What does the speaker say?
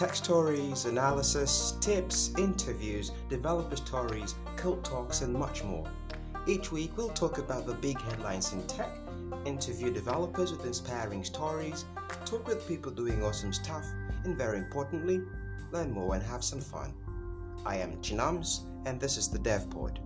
tech stories, analysis, tips, interviews, developer stories, cult talks, and much more. Each week, we'll talk about the big headlines in tech, interview developers with inspiring stories, talk with people doing awesome stuff, and very importantly, learn more and have some fun. I am Chinams, and this is the DevPod.